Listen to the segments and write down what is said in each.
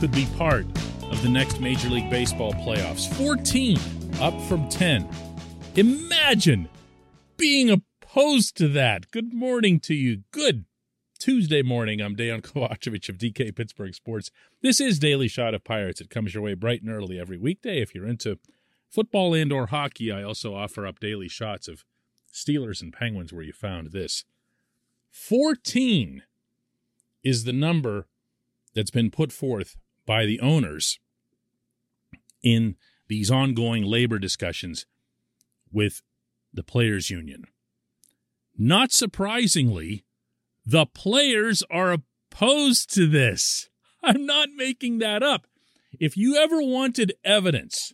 could be part of the next Major League Baseball playoffs. 14 up from 10. Imagine being opposed to that. Good morning to you. Good Tuesday morning. I'm Dejan Kovacevic of DK Pittsburgh Sports. This is Daily Shot of Pirates. It comes your way bright and early every weekday. If you're into football and or hockey, I also offer up daily shots of Steelers and Penguins where you found this. 14 is the number that's been put forth by the owners in these ongoing labor discussions with the players union. Not surprisingly, the players are opposed to this. I'm not making that up. If you ever wanted evidence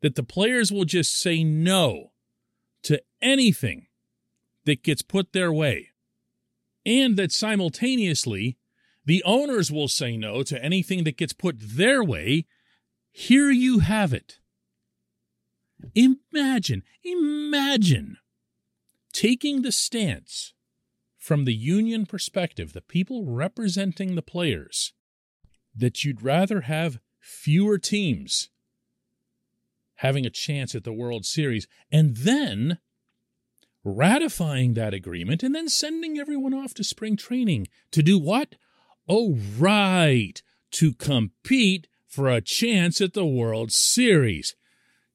that the players will just say no to anything that gets put their way, and that simultaneously the owners will say no to anything that gets put their way, here you have it. Imagine, imagine taking the stance from the union perspective, the people representing the players, that you'd rather have fewer teams having a chance at the World Series, and then ratifying that agreement and then sending everyone off to spring training to do what? Oh, right, to compete for a chance at the World Series.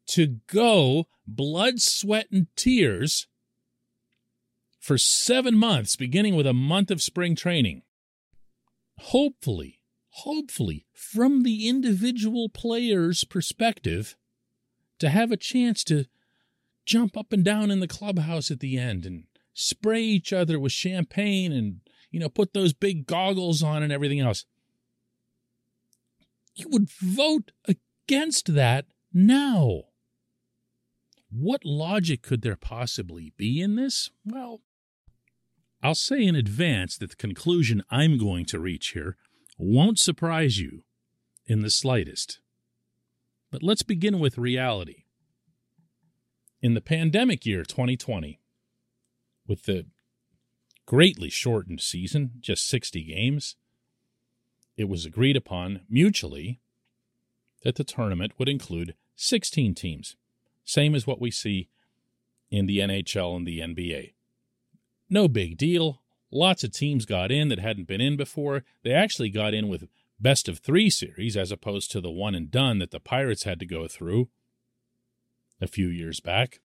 To go blood, sweat, and tears for seven months, beginning with a month of spring training. Hopefully, hopefully, from the individual player's perspective, to have a chance to jump up and down in the clubhouse at the end and spray each other with champagne and, you know, put those big goggles on and everything else. You would vote against that now. What logic could there possibly be in this? Well, I'll say in advance that the conclusion I'm going to reach here won't surprise you in the slightest. But let's begin with reality. In the pandemic year 2020, with the greatly shortened season, just 60 games, it was agreed upon mutually that the tournament would include 16 teams, same as what we see in the NHL and the NBA. No big deal. Lots of teams got in that hadn't been in before. They actually got in with best of three series as opposed to the one and done that the Pirates had to go through a few years back.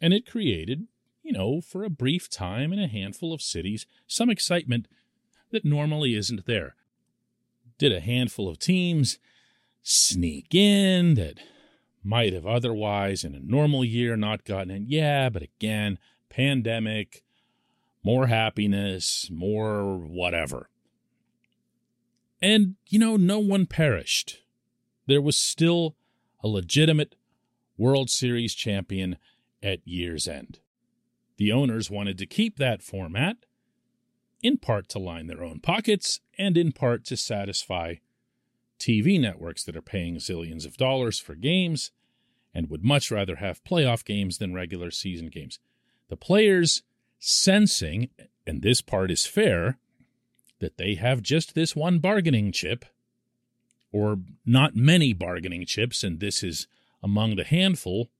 And it created, you know, for a brief time in a handful of cities, some excitement that normally isn't there. Did a handful of teams sneak in that might have otherwise in a normal year not gotten in? Yeah, but again, pandemic, more happiness, more whatever. And, you know, no one perished. There was still a legitimate World Series champion at year's end. The owners wanted to keep that format, in part to line their own pockets, and in part to satisfy TV networks that are paying zillions of dollars for games and would much rather have playoff games than regular season games. The players sensing, and this part is fair, that they have just this one bargaining chip, or not many bargaining chips, and this is among the handful,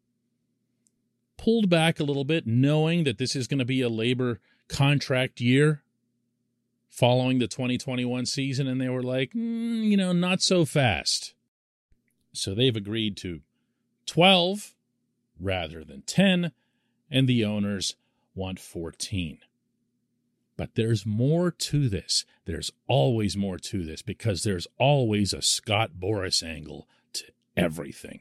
pulled back a little bit, knowing that this is going to be a labor contract year following the 2021 season, and they were like, mm, you know, not so fast. So they've agreed to 12 rather than 10, and the owners want 14. But there's more to this. There's always more to this because there's always a Scott Boras angle to everything.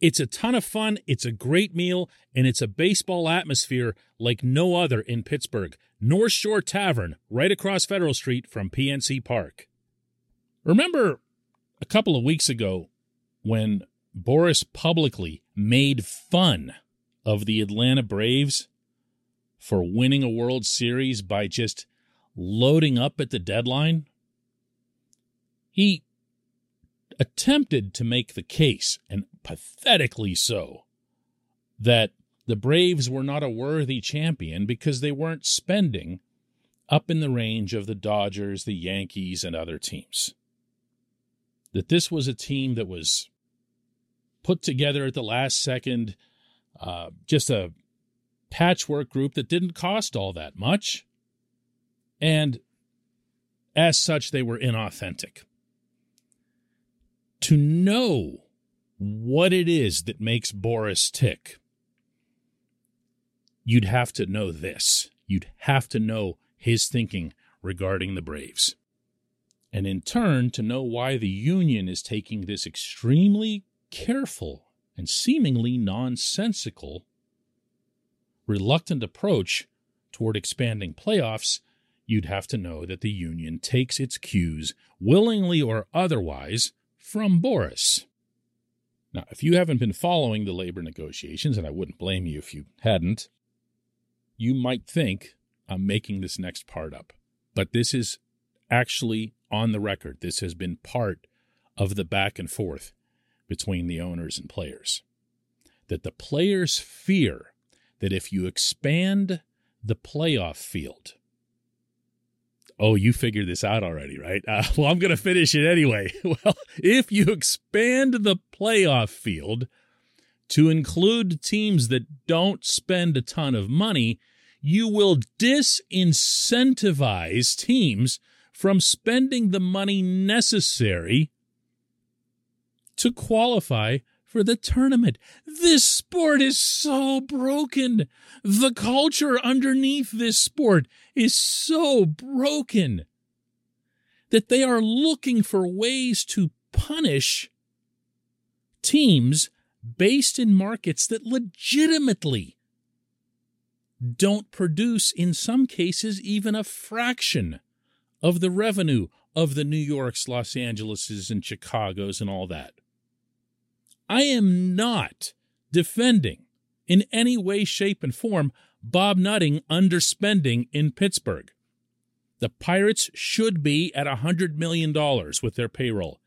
It's a ton of fun, it's a great meal, and it's a baseball atmosphere like no other in Pittsburgh. North Shore Tavern, right across Federal Street from PNC Park. Remember a couple of weeks ago when Boras publicly made fun of the Atlanta Braves for winning a World Series by just loading up at the deadline? He attempted to make the case, and pathetically so, that the Braves were not a worthy champion because they weren't spending up in the range of the Dodgers, the Yankees, and other teams. That this was a team that was put together at the last second, uh, just a patchwork group that didn't cost all that much. And as such, they were inauthentic. To know what it is that makes Boras tick, you'd have to know this. You'd have to know his thinking regarding the Braves. And in turn, to know why the Union is taking this extremely careful and seemingly nonsensical, reluctant approach toward expanding playoffs, you'd have to know that the Union takes its cues, willingly or otherwise, from Boras. Now, if you haven't been following the labor negotiations, and I wouldn't blame you if you hadn't, you might think I'm making this next part up. But this is actually on the record. This has been part of the back and forth between the owners and players. That the players fear that if you expand the playoff field, oh, you figured this out already, right? Uh, well, I'm going to finish it anyway. well, if you expand the playoff field to include teams that don't spend a ton of money, you will disincentivize teams from spending the money necessary to qualify for the tournament. This sport is so broken. The culture underneath this sport is so broken that they are looking for ways to punish teams based in markets that legitimately don't produce, in some cases, even a fraction of the revenue of the New Yorks, Los Angeleses, and Chicagos and all that. I am not defending in any way, shape, and form Bob Nutting underspending in Pittsburgh. The Pirates should be at $100 million with their payroll.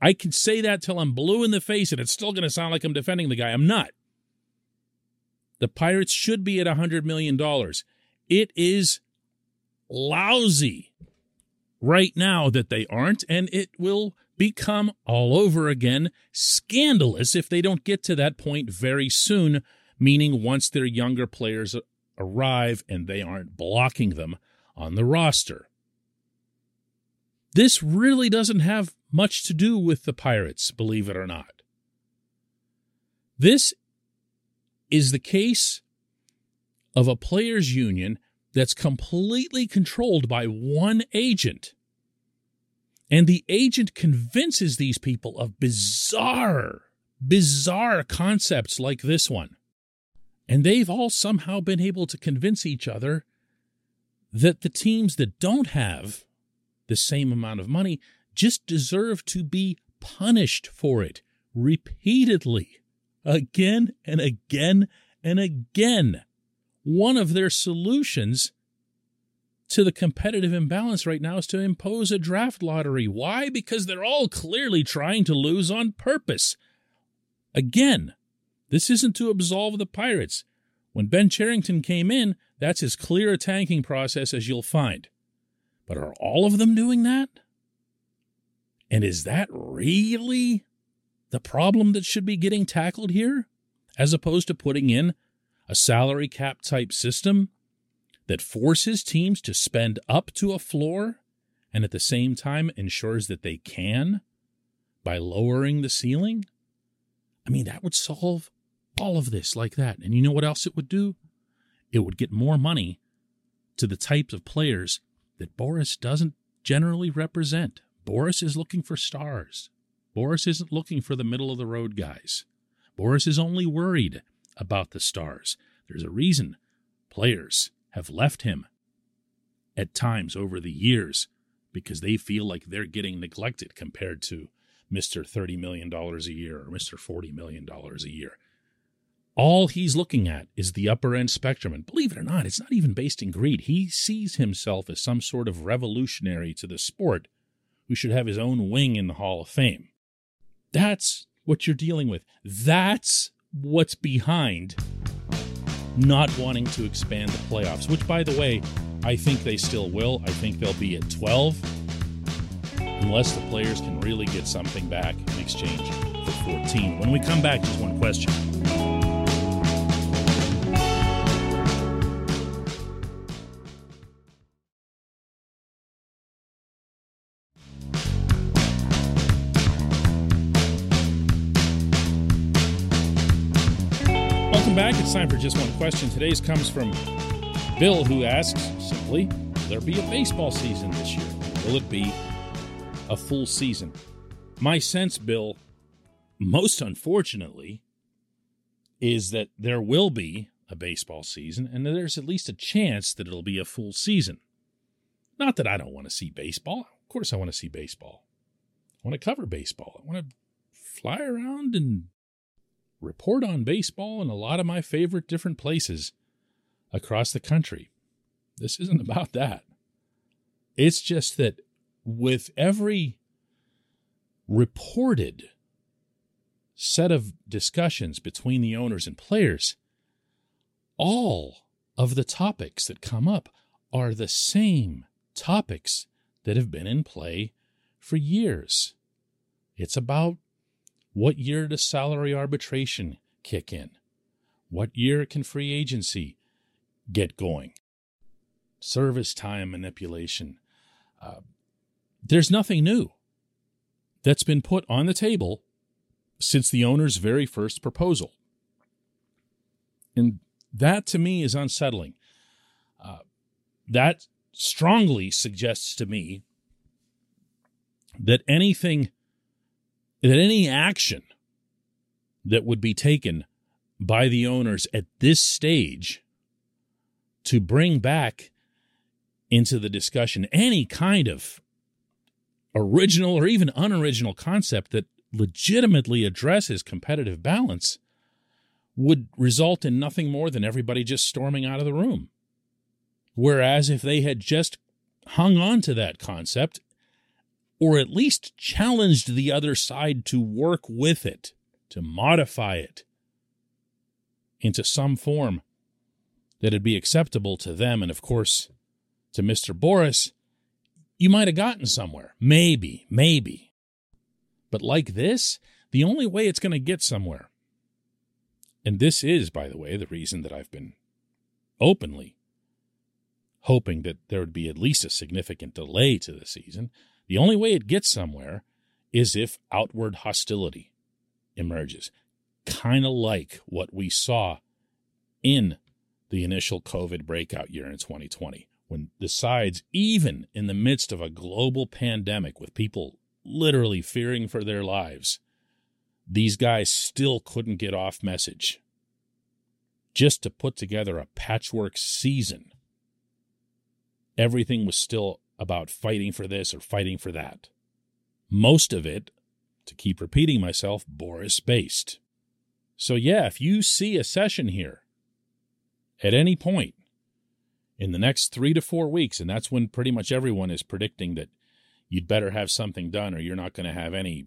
I can say that till I'm blue in the face and it's still going to sound like I'm defending the guy. I'm not. The Pirates should be at $100 million. It is lousy right now that they aren't, and it will become all over again scandalous if they don't get to that point very soon, meaning once their younger players arrive and they aren't blocking them on the roster. This really doesn't have much to do with the Pirates, believe it or not. This is the case of a players' union that's completely controlled by one agent. And the agent convinces these people of bizarre, bizarre concepts like this one. And they've all somehow been able to convince each other that the teams that don't have the same amount of money just deserve to be punished for it repeatedly again and again and again. One of their solutions to the competitive imbalance right now is to impose a draft lottery. Why? Because they're all clearly trying to lose on purpose. Again, this isn't to absolve the Pirates. When Ben Cherington came in, that's as clear a tanking process as you'll find. But are all of them doing that? And is that really the problem that should be getting tackled here, as opposed to putting in a salary cap type system that forces teams to spend up to a floor and at the same time ensures that they can by lowering the ceiling? I mean, that would solve all of this like that. And you know what else it would do? It would get more money to the types of players that Boras doesn't generally represent. Boras is looking for stars. Boras isn't looking for the middle of the road guys. Boras is only worried about the stars. There's a reason players have left him at times over the years because they feel like they're getting neglected compared to Mr. $30 million a year or Mr. $40 million a year. all he's looking at is the upper end spectrum. And believe it or not, it's not even based in greed. He sees himself as some sort of revolutionary to the sport who should have his own wing in the Hall of Fame. That's what you're dealing with. That's what's behind not wanting to expand the playoffs, which, by the way, I think they still will. I think they'll be at 12 unless the players can really get something back in exchange for 14. When we come back, just one question. Welcome back. It's time for just one question. Today's comes from Bill, who asks simply Will there be a baseball season this year? Will it be a full season? My sense, Bill, most unfortunately, is that there will be a baseball season and there's at least a chance that it'll be a full season. Not that I don't want to see baseball. Of course, I want to see baseball. I want to cover baseball. I want to fly around and report on baseball in a lot of my favorite different places across the country. This isn't about that. It's just that with every reported set of discussions between the owners and players, all of the topics that come up are the same topics that have been in play for years. It's about what year does salary arbitration kick in? What year can free agency get going? Service time manipulation. Uh, there's nothing new that's been put on the table since the owner's very first proposal. And that to me is unsettling. Uh, that strongly suggests to me that anything that any action that would be taken by the owners at this stage to bring back into the discussion any kind of original or even unoriginal concept that legitimately addresses competitive balance would result in nothing more than everybody just storming out of the room. Whereas if they had just hung on to that concept or at least challenged the other side to work with it, to modify it into some form that'd be acceptable to them and, of course, to Mr. Boras, you might have gotten somewhere. Maybe, maybe. But like this, the only way it's going to get somewhere, and this is, by the way, the reason that I've been openly hoping that there would be at least a significant delay to the season, the only way it gets somewhere is if outward hostility emerges, kind of like what we saw in the initial COVID breakout year in 2020, when the sides, even in the midst of a global pandemic with people literally fearing for their lives, these guys still couldn't get off message just to put together a patchwork season. Everything was still about fighting for this or fighting for that. Most of it, to keep repeating myself, Boras based. So, yeah, if you see a session here at any point in the next three to four weeks, and that's when pretty much everyone is predicting that you'd better have something done or you're not going to have any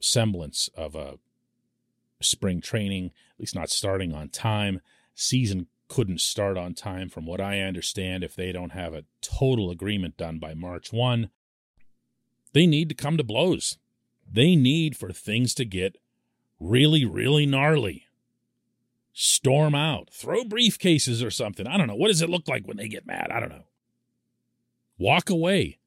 semblance of a spring training, at least not starting on time. Season couldn't start on time, from what I understand, if they don't have a total agreement done by March 1. They need to come to blows. They need for things to get really, really gnarly. Storm out, throw briefcases or something. I don't know. What does it look like when they get mad? I don't know. Walk away.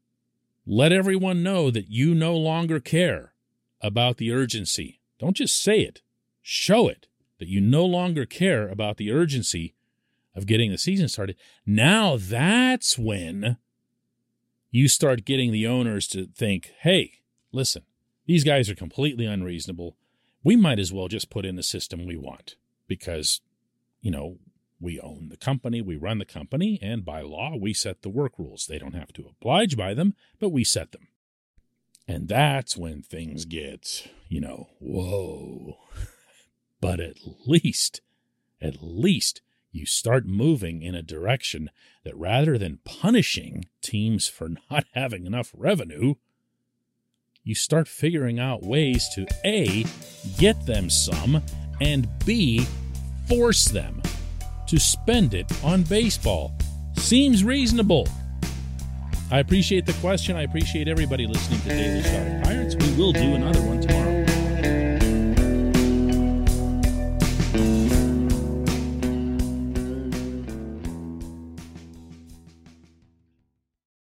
Let everyone know that you no longer care about the urgency. Don't just say it, show it that you no longer care about the urgency of getting the season started. Now that's when you start getting the owners to think, hey, listen, these guys are completely unreasonable. We might as well just put in the system we want because, you know, we own the company, we run the company, and by law, we set the work rules. They don't have to oblige by them, but we set them. And that's when things get, you know, whoa. but at least at least you start moving in a direction that rather than punishing teams for not having enough revenue, you start figuring out ways to A, get them some, and B, force them to spend it on baseball. Seems reasonable. I appreciate the question. I appreciate everybody listening to Daily Shot of Pirates. We will do another one